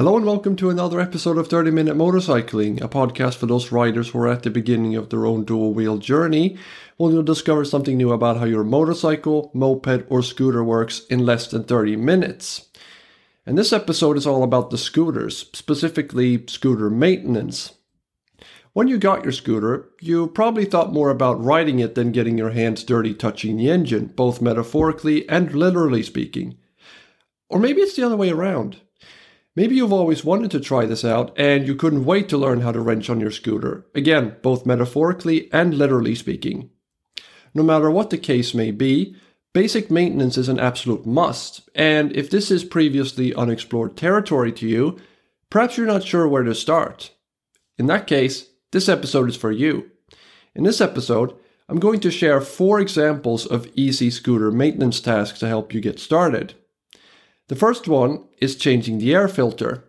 Hello and welcome to another episode of 30 Minute Motorcycling, a podcast for those riders who are at the beginning of their own dual wheel journey. Where you'll discover something new about how your motorcycle, moped, or scooter works in less than 30 minutes. And this episode is all about the scooters, specifically scooter maintenance. When you got your scooter, you probably thought more about riding it than getting your hands dirty touching the engine, both metaphorically and literally speaking. Or maybe it's the other way around. Maybe you've always wanted to try this out and you couldn't wait to learn how to wrench on your scooter, again, both metaphorically and literally speaking. No matter what the case may be, basic maintenance is an absolute must, and if this is previously unexplored territory to you, perhaps you're not sure where to start. In that case, this episode is for you. In this episode, I'm going to share four examples of easy scooter maintenance tasks to help you get started. The first one is changing the air filter.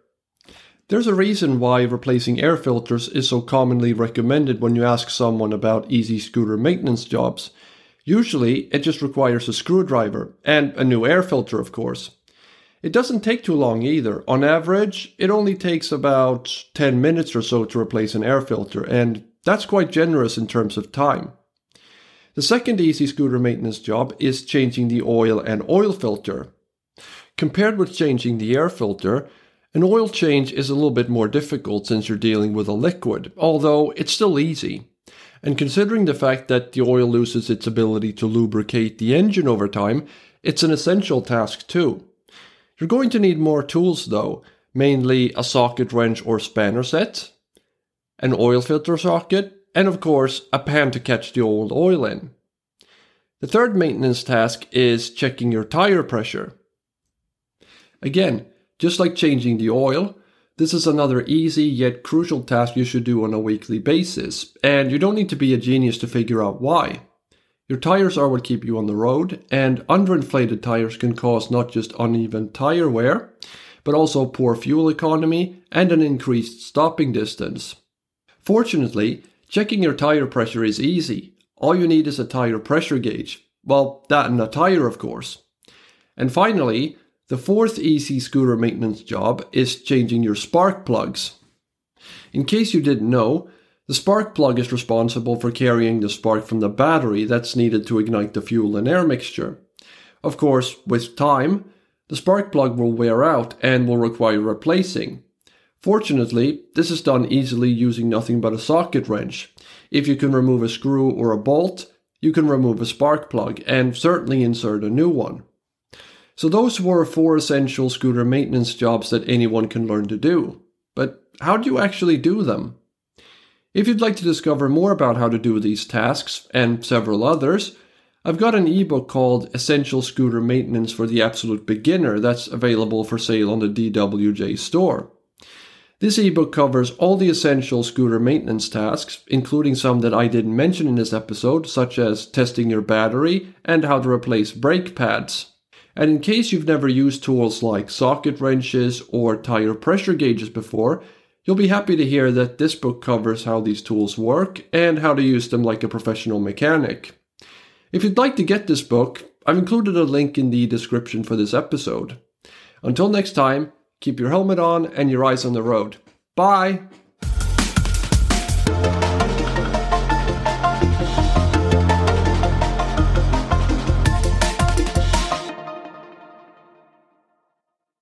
There's a reason why replacing air filters is so commonly recommended when you ask someone about easy scooter maintenance jobs. Usually, it just requires a screwdriver and a new air filter, of course. It doesn't take too long either. On average, it only takes about 10 minutes or so to replace an air filter, and that's quite generous in terms of time. The second easy scooter maintenance job is changing the oil and oil filter. Compared with changing the air filter, an oil change is a little bit more difficult since you're dealing with a liquid, although it's still easy. And considering the fact that the oil loses its ability to lubricate the engine over time, it's an essential task too. You're going to need more tools though, mainly a socket wrench or spanner set, an oil filter socket, and of course a pan to catch the old oil in. The third maintenance task is checking your tire pressure. Again, just like changing the oil, this is another easy yet crucial task you should do on a weekly basis, and you don't need to be a genius to figure out why. Your tires are what keep you on the road, and underinflated tires can cause not just uneven tire wear, but also poor fuel economy and an increased stopping distance. Fortunately, checking your tire pressure is easy. All you need is a tire pressure gauge. Well, that and a tire, of course. And finally, the fourth easy scooter maintenance job is changing your spark plugs. In case you didn't know, the spark plug is responsible for carrying the spark from the battery that's needed to ignite the fuel and air mixture. Of course, with time, the spark plug will wear out and will require replacing. Fortunately, this is done easily using nothing but a socket wrench. If you can remove a screw or a bolt, you can remove a spark plug and certainly insert a new one. So those were four essential scooter maintenance jobs that anyone can learn to do. But how do you actually do them? If you'd like to discover more about how to do these tasks and several others, I've got an ebook called Essential Scooter Maintenance for the Absolute Beginner that's available for sale on the DWJ store. This ebook covers all the essential scooter maintenance tasks, including some that I didn't mention in this episode, such as testing your battery and how to replace brake pads. And in case you've never used tools like socket wrenches or tire pressure gauges before, you'll be happy to hear that this book covers how these tools work and how to use them like a professional mechanic. If you'd like to get this book, I've included a link in the description for this episode. Until next time, keep your helmet on and your eyes on the road. Bye!